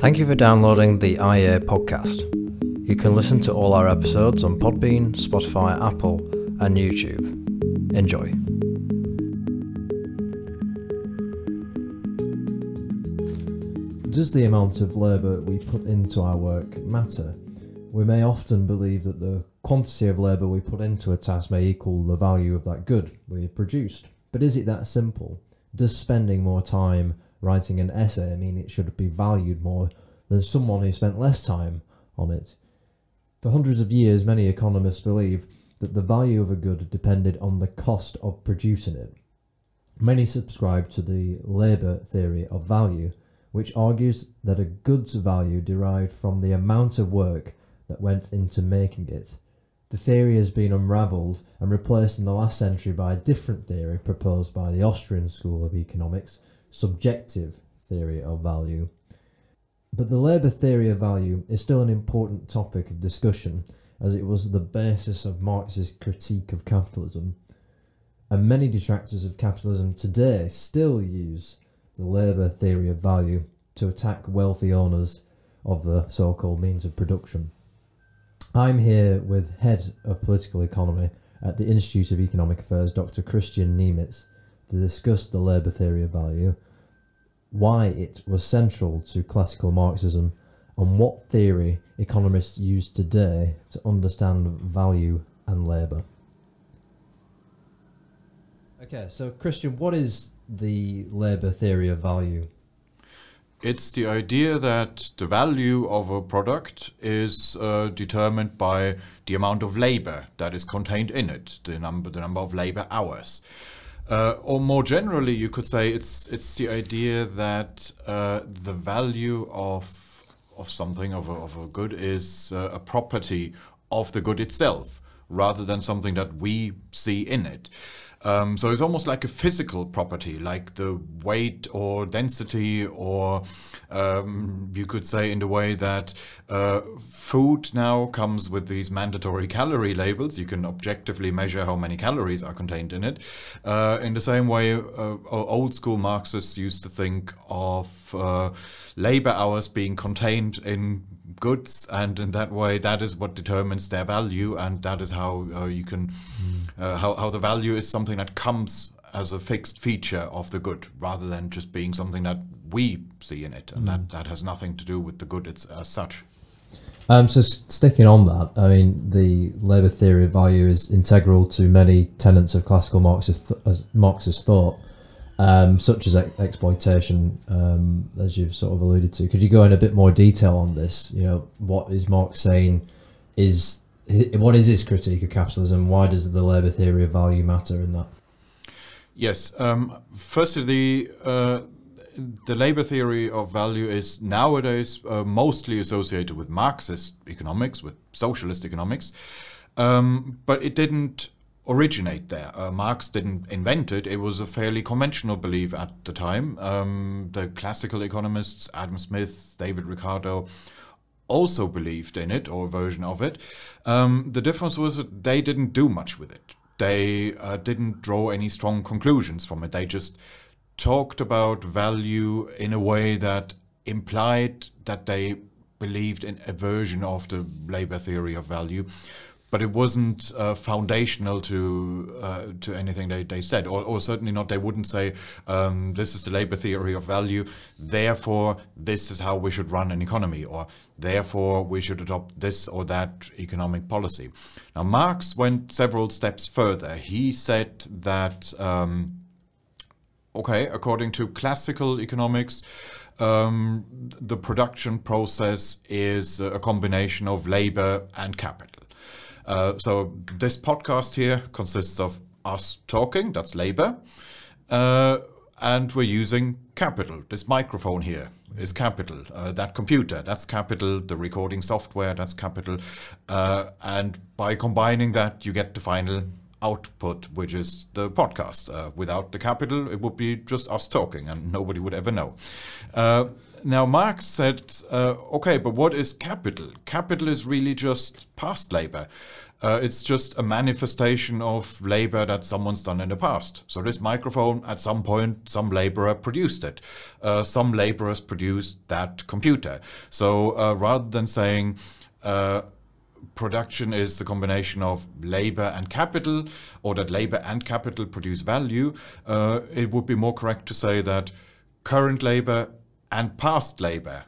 Thank you for downloading the IEA podcast. You can listen to all our episodes on Podbean, Spotify, Apple, and YouTube. Enjoy. Does the amount of labour we put into our work matter? We may often believe that the quantity of labour we put into a task may equal the value of that good we have produced. But is it that simple? Does spending more time writing an essay I mean it should be valued more than someone who spent less time on it? For hundreds of years, many economists believe that the value of a good depended on the cost of producing it. Many subscribe to the labour theory of value, which argues that a good's value derived from the amount of work that went into making it. The theory has been unravelled and replaced in the last century by a different theory proposed by the Austrian School of Economics, subjective theory of value. But the labour theory of value is still an important topic of discussion as it was the basis of Marx's critique of capitalism. And many detractors of capitalism today still use the labour theory of value to attack wealthy owners of the so called means of production. I'm here with Head of Political Economy at the Institute of Economic Affairs, Dr. Kristian Niemietz, to discuss the labour theory of value, why it was central to classical Marxism, and what theory economists use today to understand value and labour. Okay, so Kristian, what is the labour theory of value? It's the idea that the value of a product is uh, determined by the amount of labor that is contained in it, the number, the number of labor hours. Uh, or more generally, you could say it's it's the idea that uh, the value of of something of a, of a good is uh, a property of the good itself, rather than something that we see in it. Um, so it's almost like a physical property, like the weight or density, or um, you could say in the way that uh, food now comes with these mandatory calorie labels. You can objectively measure how many calories are contained in it. Uh, in the same way, uh, old school Marxists used to think of uh, labor hours being contained in goods, and in that way, that is what determines their value, and that is how uh, you can, uh, how, how the value is something that comes as a fixed feature of the good, rather than just being something that we see in it, and mm. that, that has nothing to do with the good it's, as such. Um, so sticking on that, I mean, the labour theory of value is integral to many tenets of classical Marxist, Marxist thought um, such as ex- exploitation, um, as you've sort of alluded to. Could you go in a bit more detail on this? You know, what is Marx saying? Is what is his critique of capitalism? Why does the labour theory of value matter in that? Yes. Um, firstly, the uh, the labor theory of value is nowadays uh, mostly associated with Marxist economics, with socialist economics, um, but it didn't originate there. Uh, Marx didn't invent it. It was a fairly conventional belief at the time. Um, the classical economists, Adam Smith, David Ricardo, also believed in it or a version of it. Um, the difference was that they didn't do much with it. They uh, didn't draw any strong conclusions from it. They just talked about value in a way that implied that they believed in a version of the labor theory of value but it wasn't uh, foundational to uh, to anything they, they said, or, or, certainly not. They wouldn't say um, this is the labor theory of value. Therefore, this is how we should run an economy, or therefore we should adopt this or that economic policy. Now, Marx went several steps further. He said that um, okay, according to classical economics. Um, the production process is a combination of labor and capital. Uh, so this podcast here consists of us talking, that's labor, uh, and we're using capital. This microphone here is capital. Uh, that computer, that's capital. The recording software, that's capital. Uh, and by combining that, you get the final output, which is the podcast. Uh, without the capital, it would be just us talking, and nobody would ever know. Uh, now, Marx said, uh, okay, but what is capital? Capital is really just past labor. Uh, it's just a manifestation of labor that someone's done in the past. So this microphone, at some point, some laborer produced it. Uh, some laborers produced that computer. So uh, rather than saying production is the combination of labor and capital, or that labor and capital produce value, uh, it would be more correct to say that current labor and past labor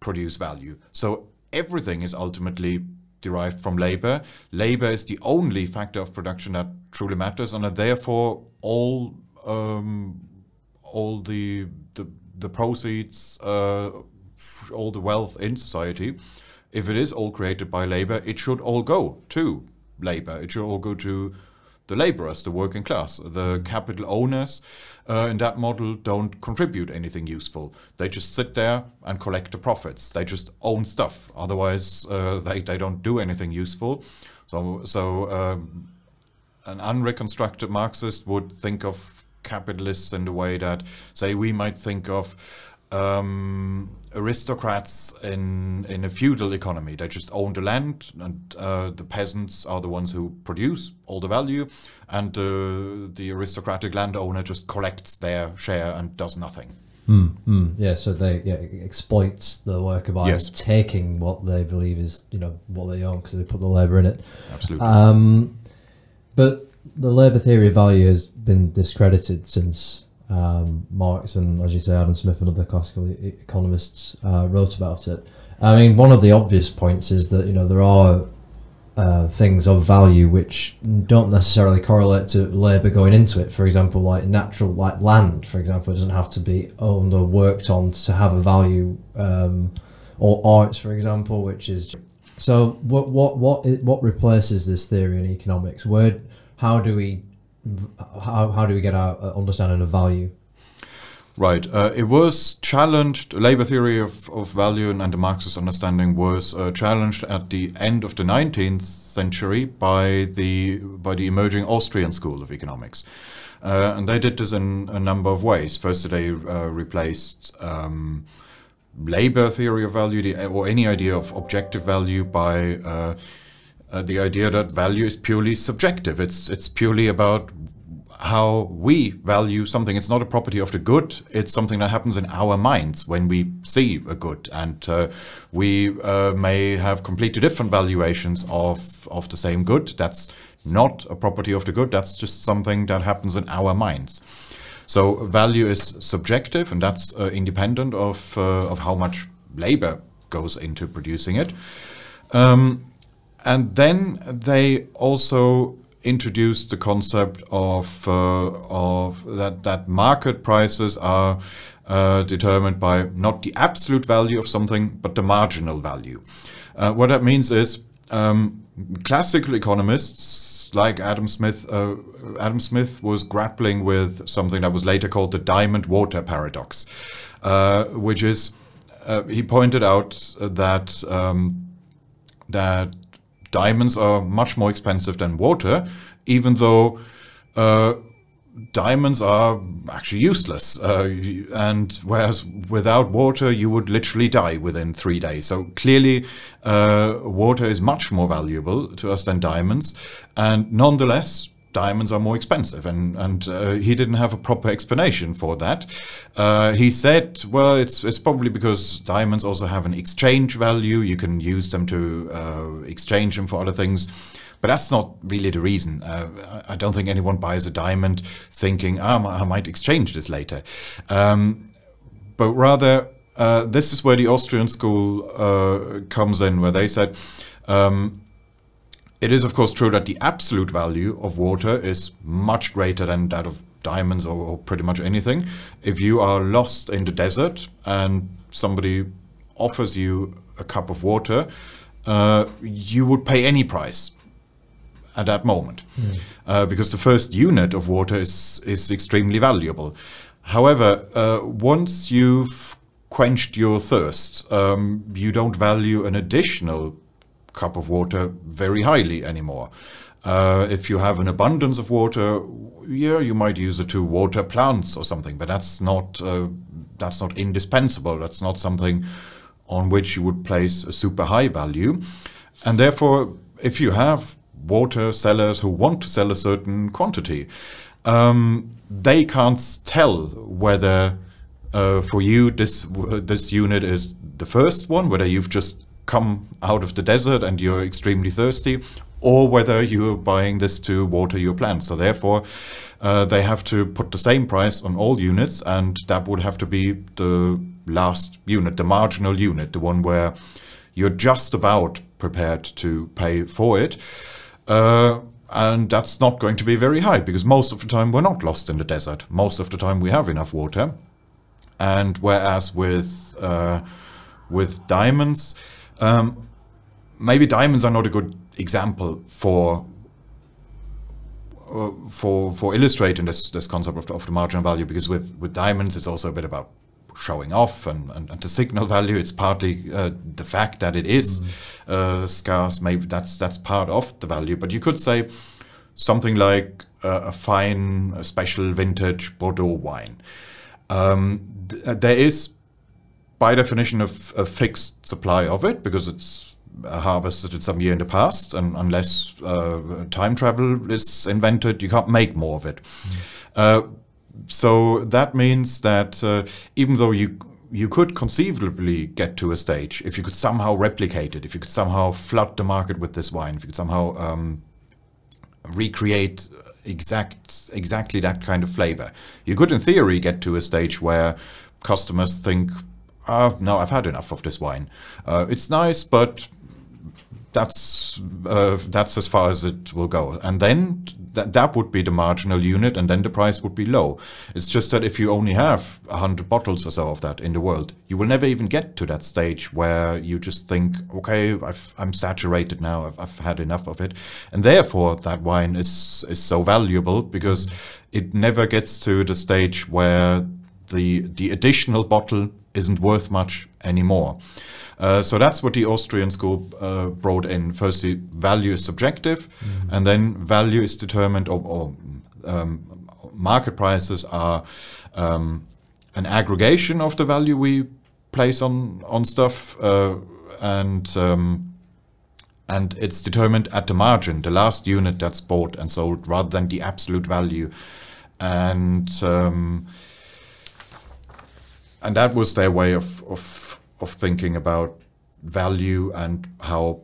produce value. So everything is ultimately derived from labor. Labor is the only factor of production that truly matters, and therefore all um, all the the, the proceeds, uh, all the wealth in society, if it is all created by labor, it should all go to labor. It should all go to the laborers, the working class, the capital owners uh, in that model don't contribute anything useful. They just sit there and collect the profits. They just own stuff. Otherwise, uh, they, they don't do anything useful. So, so um, an unreconstructed Marxist would think of capitalists in the way that, say, we might think of um, aristocrats in in a feudal economy. They just own the land, and uh, the peasants are the ones who produce all the value, and uh, the aristocratic landowner just collects their share and does nothing. Mm, mm, yeah, so they yeah, exploits the worker by Yes. taking what they believe is you know what they own because they put the labor in it. Absolutely. Um, but the labour theory of value has been discredited since um, Marx and, as you say, Adam Smith and other classical e- economists uh, wrote about it. I mean, one of the obvious points is that you know there are uh, things of value which don't necessarily correlate to labour going into it. For example, like natural, like land, for example, doesn't have to be owned or worked on to have a value. Um, or arts, for example, which is so. What what what what replaces this theory in economics? Where how do we how, how do we get our uh, understanding of value? Right. Uh, it was challenged, labor theory of, of value and, and the Marxist understanding was uh, challenged at the end of the 19th century by the, by the emerging Austrian school of economics. Uh, and they did this in a number of ways. First, they uh, replaced um, labor theory of value the, or any idea of objective value by uh, the idea that value is purely subjective. It's, it's purely about how we value something. It's not a property of the good. It's something that happens in our minds when we see a good, and uh, we uh, may have completely different valuations of of the same good. That's not a property of the good. That's just something that happens in our minds. So value is subjective, and that's uh, independent of uh, of how much labor goes into producing it. Um, and then they also introduced the concept of uh, of that that market prices are uh, determined by not the absolute value of something, but the marginal value. Uh, what that means is um, classical economists like Adam Smith. Uh, Adam Smith was grappling with something that was later called the diamond water paradox, uh, which is uh, he pointed out that um, that diamonds are much more expensive than water, even though uh, diamonds are actually useless. Uh, and whereas without water, you would literally die within three days. So clearly, uh, water is much more valuable to us than diamonds. And nonetheless, diamonds are more expensive, and and uh, he didn't have a proper explanation for that. Uh, he said, well, it's it's probably because diamonds also have an exchange value. You can use them to uh, exchange them for other things. But that's not really the reason. Uh, I don't think anyone buys a diamond thinking, ah, I might exchange this later. Um, but rather, uh, this is where the Austrian school uh, comes in, where they said, um, it is of course true that the absolute value of water is much greater than that of diamonds or, or pretty much anything. If you are lost in the desert and somebody offers you a cup of water, uh, you would pay any price at that moment, uh, because the first unit of water is is extremely valuable. However, uh, once you've quenched your thirst, um, you don't value an additional cup of water very highly anymore. Uh, if you have an abundance of water, yeah, you might use it to water plants or something, but that's not uh, that's not indispensable. That's not something on which you would place a super high value, and therefore, if you have water sellers who want to sell a certain quantity, um, they can't tell whether uh, for you this this unit is the first one, whether you've just come out of the desert and you're extremely thirsty, or whether you're buying this to water your plants. So therefore, uh, they have to put the same price on all units, and that would have to be the last unit, the marginal unit, the one where you're just about prepared to pay for it. Uh, and that's not going to be very high because most of the time we're not lost in the desert. Most of the time we have enough water. And whereas with uh, with diamonds, um, maybe diamonds are not a good example for uh, for for illustrating this this concept of the, of the marginal value because with with diamonds it's also a bit about showing off and, and, and the signal value. It's partly uh, the fact that it is mm. uh, scarce. Maybe that's that's part of the value. But you could say something like a fine a special vintage bordeaux wine. Um, th- there is by definition a, a fixed supply of it because it's harvested some year in the past, and unless uh, time travel is invented, you can't make more of it. Mm. Uh, so that means that uh, even though you you could conceivably get to a stage if you could somehow replicate it, if you could somehow flood the market with this wine, if you could somehow um, recreate exact exactly that kind of flavor, you could in theory get to a stage where customers think, oh, no, I've had enough of this wine. Uh, it's nice, but that's uh, that's as far as it will go. And then th- that would be the marginal unit, and then the price would be low. It's just that if you only have hundred bottles or so of that in the world, you will never even get to that stage where you just think, okay, i am saturated now. I've, I've, had enough of it, and therefore that wine is is so valuable because it never gets to the stage where the the additional bottle isn't worth much anymore. Uh, so that's what the Austrian school uh, brought in. Firstly, value is subjective, mm-hmm. and then value is determined, or, or um, market prices are um, an aggregation of the value we place on on stuff, uh, and um, and it's determined at the margin, the last unit that's bought and sold, rather than the absolute value, and um, and that was their way of, of, of thinking about value and how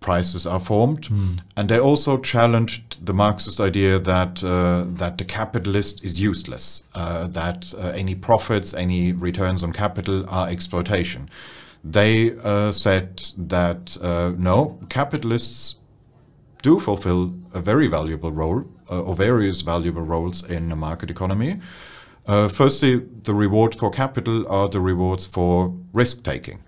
prices are formed. Mm. And they also challenged the Marxist idea that uh, that the capitalist is useless, uh, that uh, any profits, any returns on capital are exploitation. They uh, said that uh, no, capitalists do fulfill a very valuable role, uh, or various valuable roles in a market economy. Uh, firstly, the reward for capital are the rewards for risk taking.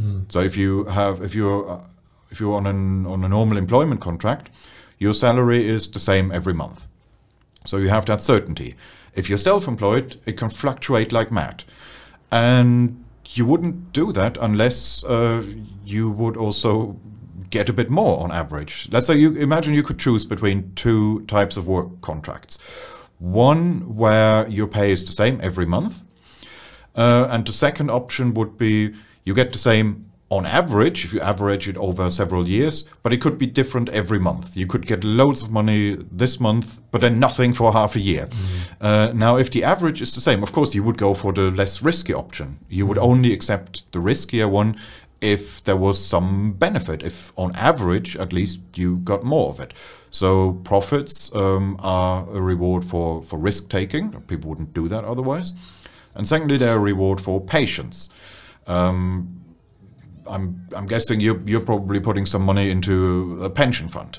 Mm. So if you have, if you're, uh, if you're on an on a normal employment contract, your salary is the same every month. So you have that certainty. If you're self-employed, it can fluctuate like mad, and you wouldn't do that unless uh, you would also get a bit more on average. Let's say you imagine you could choose between two types of work contracts one where your pay is the same every month. Uh, and the second option would be you get the same on average, if you average it over several years, but it could be different every month. You could get loads of money this month, but then nothing for half a year. Mm. Uh, now, if the average is the same, of course, you would go for the less risky option. You would mm-hmm. only accept the riskier one if there was some benefit, if on average, at least, you got more of it. So profits um, are a reward for, for risk taking. People wouldn't do that otherwise. And secondly, they're a reward for patience. Um, I'm, I'm guessing you're, you're probably putting some money into a pension fund.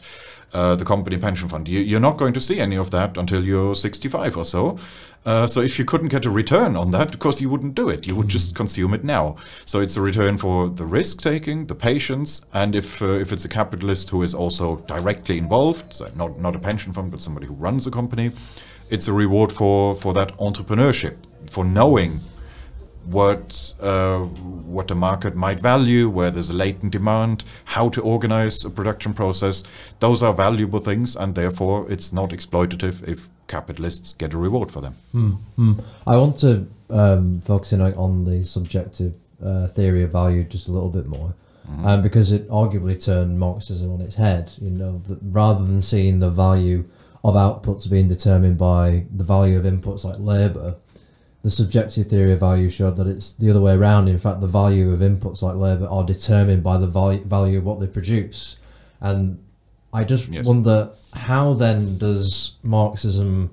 Uh, the company pension fund. You, are not going to see any of that until you're 65 or so. Uh, so if you couldn't get a return on that, of course you wouldn't do it. You would mm. just consume it now. So it's a return for the risk taking, the patience, and if uh, if it's a capitalist who is also directly involved, so not not a pension fund, but somebody who runs a company, it's a reward for for that entrepreneurship, for knowing what uh, what the market might value, where there's a latent demand, how to organize a production process. Those are valuable things, and therefore it's not exploitative if capitalists get a reward for them. Mm-hmm. I want to um, focus in on the subjective uh, theory of value just a little bit more. Mm-hmm. Um, because it arguably turned Marxism on its head. You know, that rather than seeing the value of outputs being determined by the value of inputs like labour, the subjective theory of value showed that it's the other way around. In fact, the value of inputs like labour are determined by the value, value of what they produce. And I just yes. wonder how then does Marxism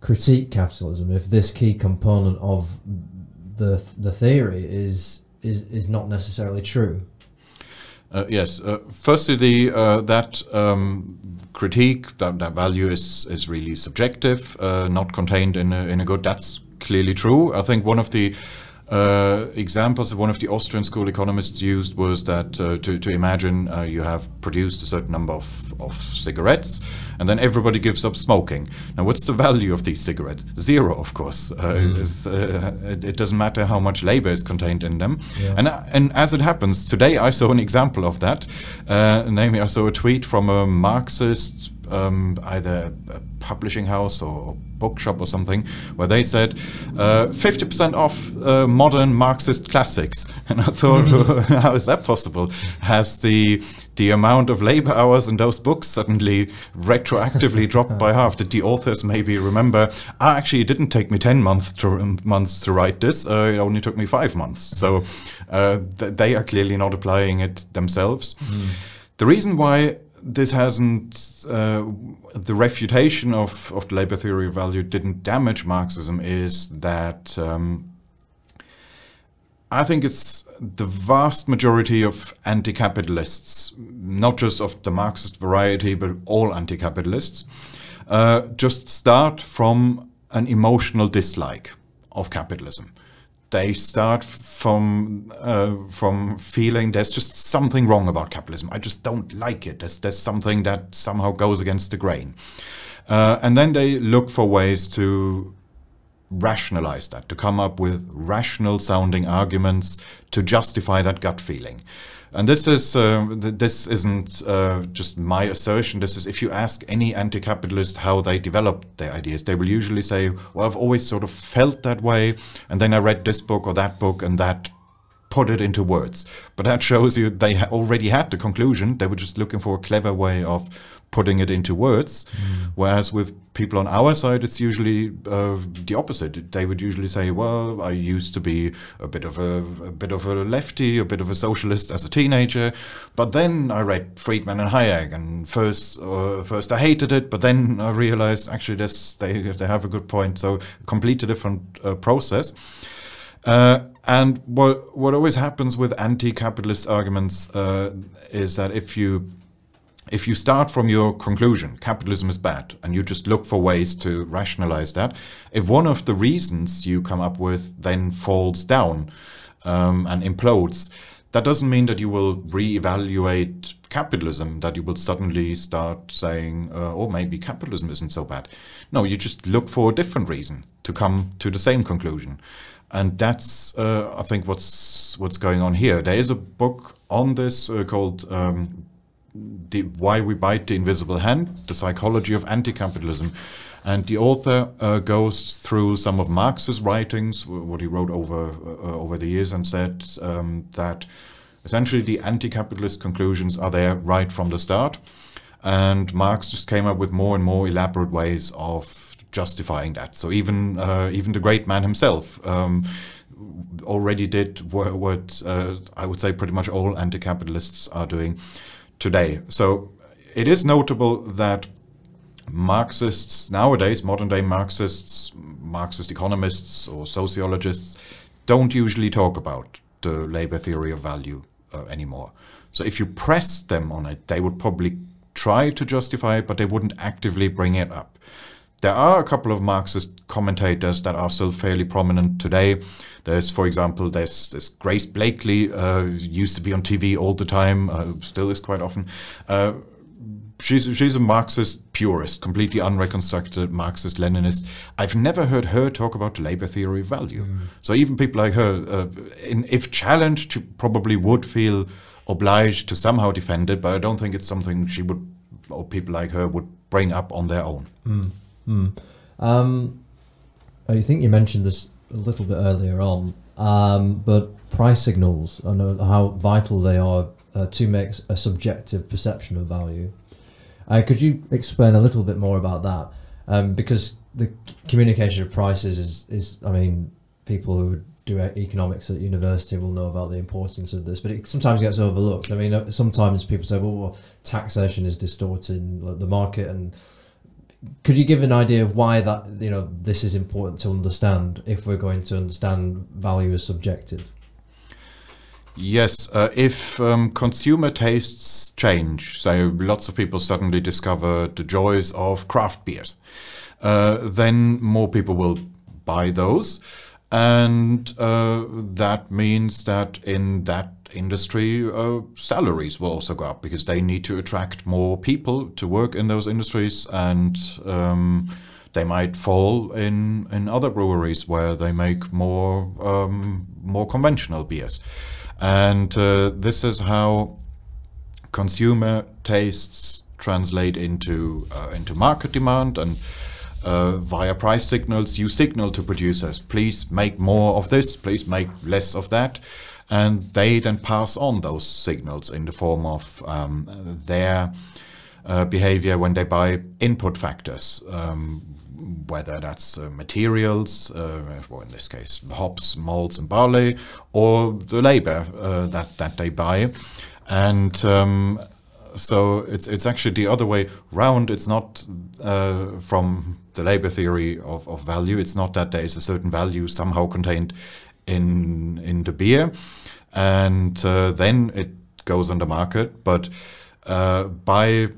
critique capitalism if this key component of the the theory is is is not necessarily true? Uh, yes. Uh, firstly, the uh, that um, critique that, that value is is really subjective, uh, not contained in a, in a good. That's clearly true. I think one of the uh, examples that one of the Austrian school economists used was that uh, to, to imagine uh, you have produced a certain number of, of cigarettes and then everybody gives up smoking. Now, what's the value of these cigarettes? Zero, of course. Mm. It, it, doesn't matter how much labor is contained in them. Yeah. And, and as it happens, today I saw an example of that. namely, I saw a tweet from a Marxist um, either a publishing house or, bookshop or something, where they said uh, 50% off uh, modern Marxist classics. And I thought, how is that possible? Has the the amount of labor hours in those books suddenly retroactively dropped by half? Did the authors maybe remember? Ah, actually, it didn't take me 10 months to um, months to write this. Uh, it only took me five months. So uh, th- they are clearly not applying it themselves. Mm. The reason why this hasn't uh, the refutation of, of the labor theory of value didn't damage Marxism is that um, I think it's the vast majority of anti-capitalists, not just of the Marxist variety, but all anti-capitalists, uh, just start from an emotional dislike of capitalism they start from uh, from feeling there's just something wrong about capitalism. I just don't like it. There's there's something that somehow goes against the grain, uh, and then they look for ways to rationalize that, to come up with rational sounding arguments to justify that gut feeling. And this is uh, th- this isn't uh, just my assertion. This is if you ask any anti-capitalist how they developed their ideas, they will usually say, "Well, I've always sort of felt that way, and then I read this book or that book, and that put it into words." But that shows you they ha- already had the conclusion. They were just looking for a clever way of putting it into words. Mm. Whereas with people on our side, it's usually uh, the opposite. They would usually say, "Well, I used to be a bit of a, a, bit of a lefty, a bit of a socialist as a teenager, but then I read Friedman and Hayek, and first uh, first I hated it, but then I realized actually this they they have a good point. So completely different uh, process." Uh, and what what always happens with anti-capitalist arguments uh, is that if you if you start from your conclusion, capitalism is bad, and you just look for ways to rationalize that, if one of the reasons you come up with then falls down um, and implodes, that doesn't mean that you will reevaluate capitalism, that you will suddenly start saying, uh, oh, maybe capitalism isn't so bad. No, you just look for a different reason to come to the same conclusion. And that's, uh, I think, what's what's going on here. There is a book on this uh, called um, the why we bite the invisible hand, the psychology of anti-capitalism. And the author uh, goes through some of Marx's writings, what he wrote over uh, over the years, and said um, that essentially the anti-capitalist conclusions are there right from the start. And Marx just came up with more and more elaborate ways of justifying that. So even uh, even the great man himself. Um, already did what, what uh, I would say pretty much all anti-capitalists are doing, today. So it is notable that Marxists nowadays, modern day Marxists, Marxist economists or sociologists, don't usually talk about the labor theory of value uh, anymore. So if you press them on it, they would probably try to justify it, but they wouldn't actively bring it up. There are a couple of Marxist commentators that are still fairly prominent today. There's, for example, there's, there's Grace Blakeley, uh, used to be on TV all the time, uh, still is quite often. Uh, she's she's a Marxist purist, completely unreconstructed Marxist Leninist. I've never heard her talk about labor theory of value. So even people like her, uh, in, if challenged, she probably would feel obliged to somehow defend it. But I don't think it's something she would, or people like her would bring up on their own. Um, I think you mentioned this a little bit earlier on, um, but price signals and how vital they are uh, to make a subjective perception of value. Uh, could you explain a little bit more about that? Um, because the communication of prices is, is, I mean, people who do economics at university will know about the importance of this, but it sometimes gets overlooked. I mean, uh, sometimes people say, well, well taxation is distorting the market and could you give an idea of why that you know this is important to understand if we're going to understand value as subjective Yes, uh, if um, consumer tastes change, so lots of people suddenly discover the joys of craft beers, uh, then more people will buy those. And uh, that means that in that industry, uh, salaries will also go up because they need to attract more people to work in those industries and um, they might fall in, in other breweries where they make more, um, more conventional beers. And uh, this is how consumer tastes translate into uh, into market demand and uh, via price signals you signal to producers please make more of this please make less of that and they then pass on those signals in the form of um, their uh, behavior when they buy input factors um, whether that's uh, materials, uh, well, in this case, hops, malts, and barley, or the labor uh, that that they buy, and um, so it's it's actually the other way round. It's not uh, from the labor theory of, of value. It's not that there is a certain value somehow contained in in the beer, and uh, then it goes on the market, but uh, by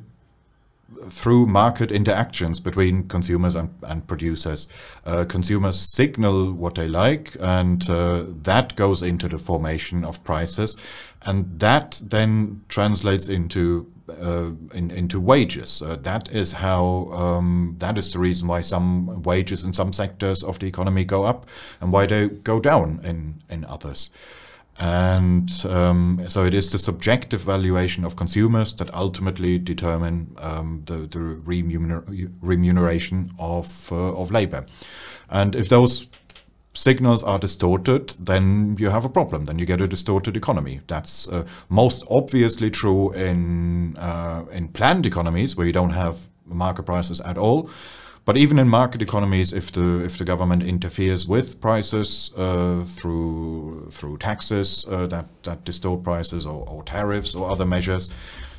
through market interactions between consumers and, and producers. Uh, consumers signal what they like, and uh, that goes into the formation of prices, and that then translates into uh, in, into wages. Uh, that is how um, that is the reason why some wages in some sectors of the economy go up and why they go down in in others. And um, so it is the subjective valuation of consumers that ultimately determine um, the, the remuner- remuneration of, uh, of labor. And if those signals are distorted, then you have a problem. Then you get a distorted economy. That's uh, most obviously true in, uh, in planned economies where you don't have market prices at all. But even in market economies, if the if the government interferes with prices uh, through through taxes uh, that that distort prices or, or, tariffs or other measures,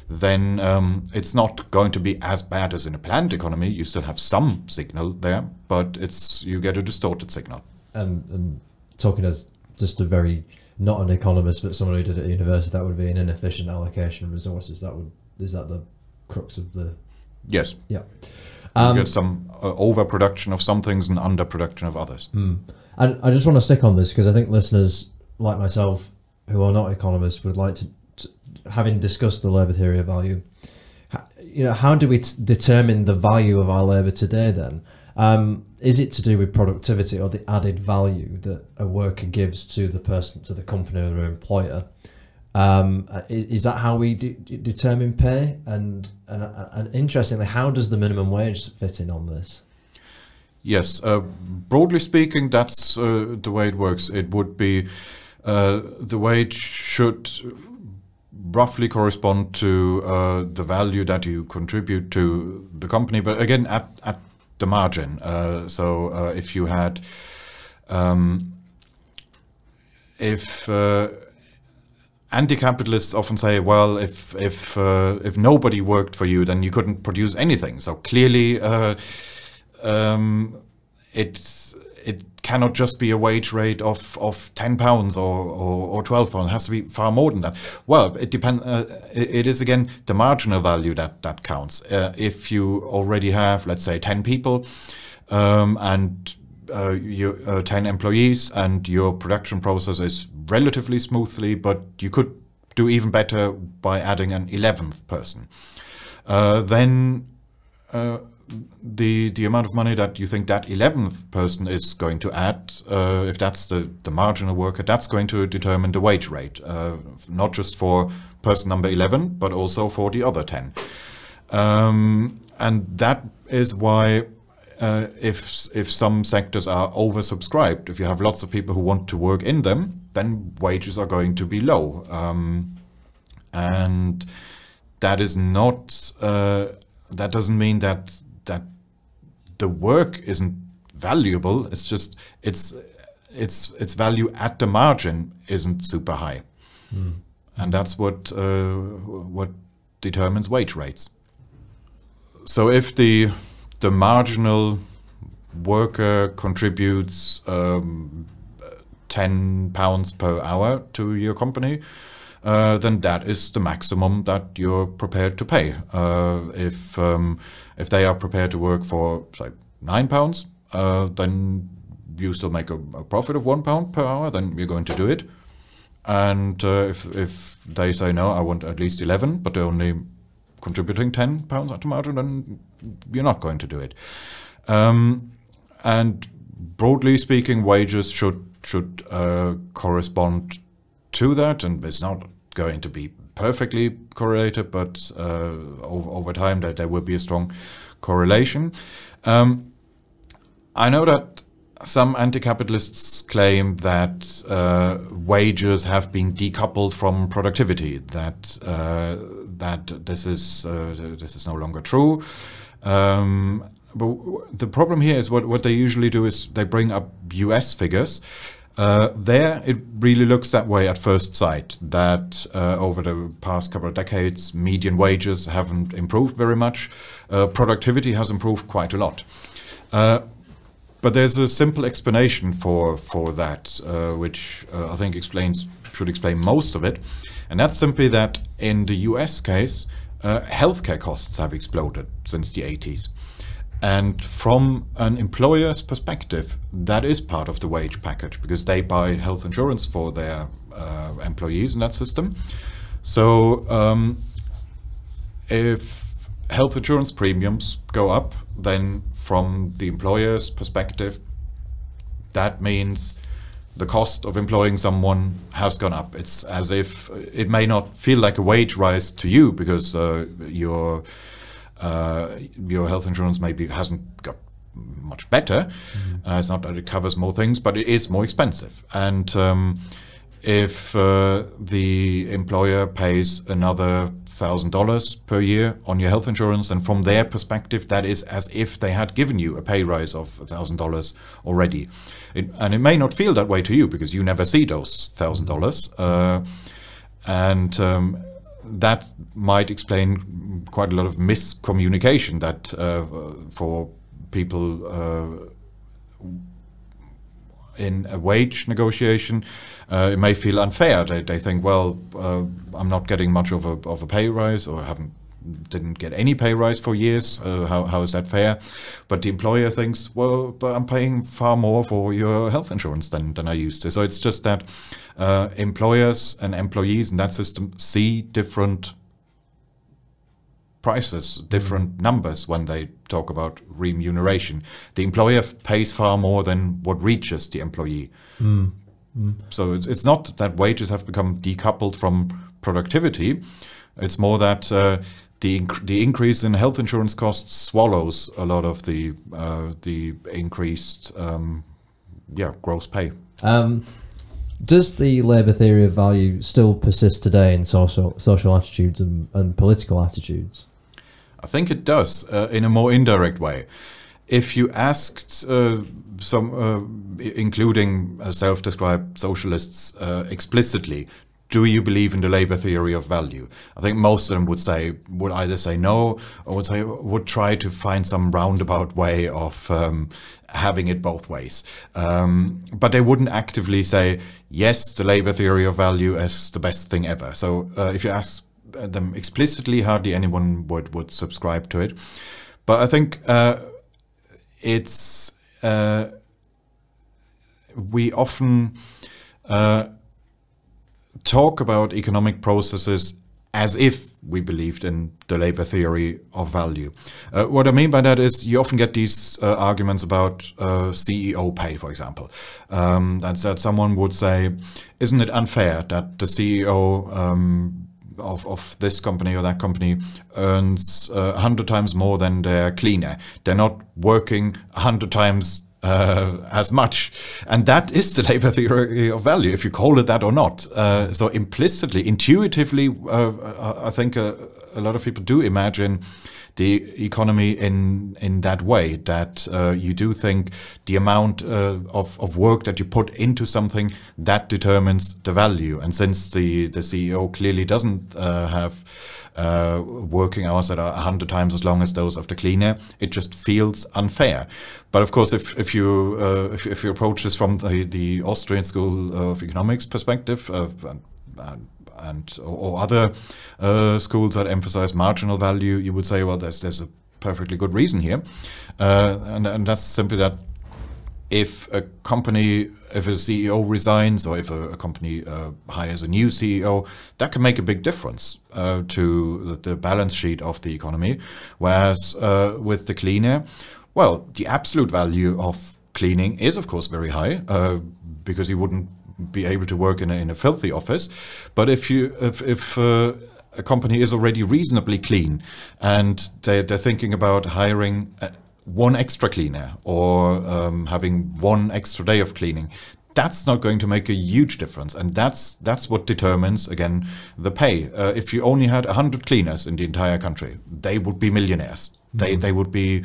then um, it's not going to be as bad as in a planned economy. You still have some signal there, but it's you get a distorted signal. And and talking as just a very not an economist but someone who did it at university that would be an inefficient allocation of resources that would is that the crux of the Yes, yeah you Um, get some uh, overproduction of some things and underproduction of others. Mm. And I just want to stick on this because I think listeners like myself who are not economists would like to, to having discussed the labour theory of value, you know, how do we t- determine the value of our labour today then? Um, is it to do with productivity or the added value that a worker gives to the person, to the company or their employer? Um, uh, is, is that how we de- de- determine pay? And, and and interestingly, how does the minimum wage fit in on this? Yes, uh, broadly speaking, that's uh, the way it works. It would be uh, the wage should roughly correspond to uh, the value that you contribute to the company, but again, at, at the margin. Uh, so uh, if you had, um, if uh, anti-capitalists often say, well, if if uh, if nobody worked for you, then you couldn't produce anything. So clearly, uh, um, it it cannot just be a wage rate of, of ten pounds or, or, or twelve pounds. It has to be far more than that. Well, it depends. Uh, it, is again the marginal value that that counts. Uh, if you already have, let's say, ten people, um, and uh, you, uh, 10 employees and your production process is relatively smoothly, but you could do even better by adding an 11th person. uh, then uh, the the amount of money that you think that eleventh person is going to add, uh, if that's the, the marginal worker, that's going to determine the wage rate, uh, not just for person number eleven, but also for the other ten. Um, and that is why uh, if if some sectors are oversubscribed, if you have lots of people who want to work in them, then wages are going to be low, um, and that is not. Uh, that doesn't mean that that the work isn't valuable. It's just it's its its value at the margin isn't super high, mm. and that's what uh, what determines wage rates. So if the the marginal worker contributes um, 10 pounds per hour to your company, uh, then that is the maximum that you're prepared to pay. Uh, if um, if they are prepared to work for say nine pounds, uh, then you still make a, a, profit of one pound per hour. Then you're going to do it. And uh, if if they say no, I want at least eleven, but they're only contributing 10 pounds at the margin, then you're not going to do it. Um, and broadly speaking, wages should should uh, correspond to that, and it's not going to be perfectly correlated, but uh, over, over time there, there will be a strong correlation. Um, I know that some anti-capitalists claim that uh, wages have been decoupled from productivity. That uh, that this is uh, this is no longer true. Um, but the problem here is what, what they usually do is they bring up U.S. figures. Uh, there, it really looks that way at first sight. That uh, over the past couple of decades, median wages haven't improved very much. Uh, productivity has improved quite a lot. Uh, but there's a simple explanation for for that, uh, which uh, I think explains should explain most of it, and that's simply that in the U.S. case, healthcare costs have exploded since the 80s. And from an employer's perspective, that is part of the wage package because they buy health insurance for their uh, employees in that system. So um, if health insurance premiums go up, then from the employer's perspective, that means the cost of employing someone has gone up. It's as if it may not feel like a wage rise to you because uh, your uh, your health insurance maybe hasn't got much better. Mm-hmm. Uh, it's not that it covers more things, but it is more expensive. And um, if uh, the employer pays another thousand dollars per year on your health insurance, and from their perspective, that is as if they had given you a pay rise of thousand dollars already. It, and it may not feel that way to you because you never see those thousand dollars, uh, and um, that might explain quite a lot of miscommunication that uh, for people uh, in a wage negotiation, uh, it may feel unfair. They, they think, well, uh, I'm not getting much of a, of a pay rise or haven't didn't get any pay rise for years. Uh, how, how is that fair? But the employer thinks, well, but I'm paying far more for your health insurance than, than I used to. So it's just that uh, employers and employees in that system see different prices, different mm. numbers when they talk about remuneration. The employer pays far more than what reaches the employee. Mm. Mm. So it's it's not that wages have become decoupled from productivity. It's more that uh, the inc- the increase in health insurance costs swallows a lot of the uh, the increased um, yeah gross pay. Um, does the labour theory of value still persist today in social social attitudes and, and political attitudes? I think it does uh, in a more indirect way. If you asked uh, some, uh, including uh, self-described socialists, uh, explicitly, do you believe in the labor theory of value? I think most of them would say would either say no or would say would try to find some roundabout way of um, having it both ways. Um, but they wouldn't actively say yes, the labor theory of value is the best thing ever. So uh, if you ask them explicitly, hardly anyone would would subscribe to it. But I think uh, it's uh, we often uh, talk about economic processes as if we believed in the labor theory of value. Uh, what I mean by that is you often get these uh, arguments about uh, CEO pay, for example. Um, that, that someone would say, isn't it unfair that the CEO um, of, of this company or that company earns uh, 100 times more than their cleaner? They're not working 100 times uh, as much. And that is the labor theory of value, if you call it that or not. Uh, so implicitly, intuitively, uh, I think a, a, lot of people do imagine the economy in in that way that uh, you do think the amount uh, of, of work that you put into something that determines the value and since the the CEO clearly doesn't uh, have uh, working hours that are 100 times as long as those of the cleaner. It just feels unfair. But of course, if, if, you, uh, if, if, you approach this from the, the Austrian School of Economics perspective, uh, and, and, or other uh, schools that emphasize marginal value, you would say, well, there's, there's a perfectly good reason here. Uh, and, and that's simply that if a company, if a CEO resigns or if a, a company uh, hires a new CEO, that can make a big difference uh, to the, the, balance sheet of the economy. Whereas uh, with the cleaner, well, the absolute value of cleaning is, of course, very high uh, because you wouldn't be able to work in a, in a filthy office. But if you if, if uh, a company is already reasonably clean and they, they're thinking about hiring one extra cleaner or um, having one extra day of cleaning that's not going to make a huge difference and that's that's what determines again the pay uh, if you only had 100 cleaners in the entire country they would be millionaires mm-hmm. they they would be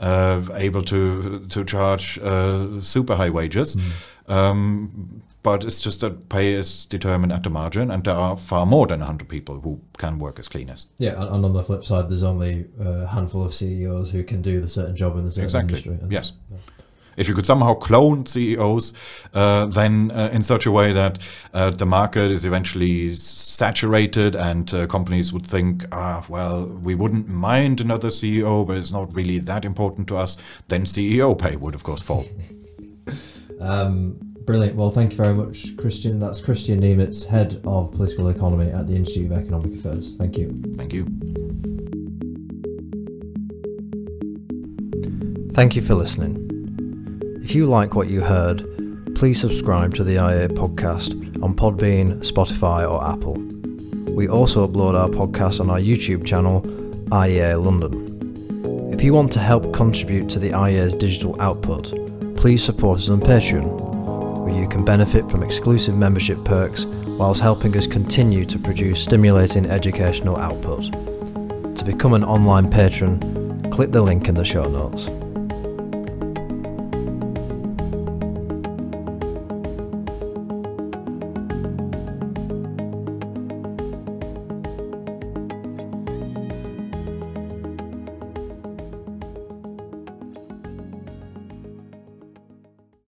uh, able to to charge uh, super high wages mm-hmm. Um, but it's just that pay is determined at the margin, and there are far more than 100 people who can work as cleaners. Yeah, and on the flip side, there's only a handful of CEOs who can do the certain job in the certain exactly. industry. Yes. Yeah. If you could somehow clone CEOs, uh, then uh, in such a way that uh, the market is eventually saturated and uh, companies would think, ah, well, we wouldn't mind another CEO, but it's not really that important to us, then CEO pay would, of course, fall. um, Brilliant. Well, thank you very much, Kristian. That's Kristian Niemietz, Head of Political Economy at the Institute of Economic Affairs. Thank you. Thank you. Thank you for listening. If you like what you heard, please subscribe to the IEA podcast on Podbean, Spotify, or Apple. We also upload our podcast on our YouTube channel, IEA London. If you want to help contribute to the IEA's digital output, please support us on Patreon where you can benefit from exclusive membership perks whilst helping us continue to produce stimulating educational output. To become an online patron, click the link in the show notes.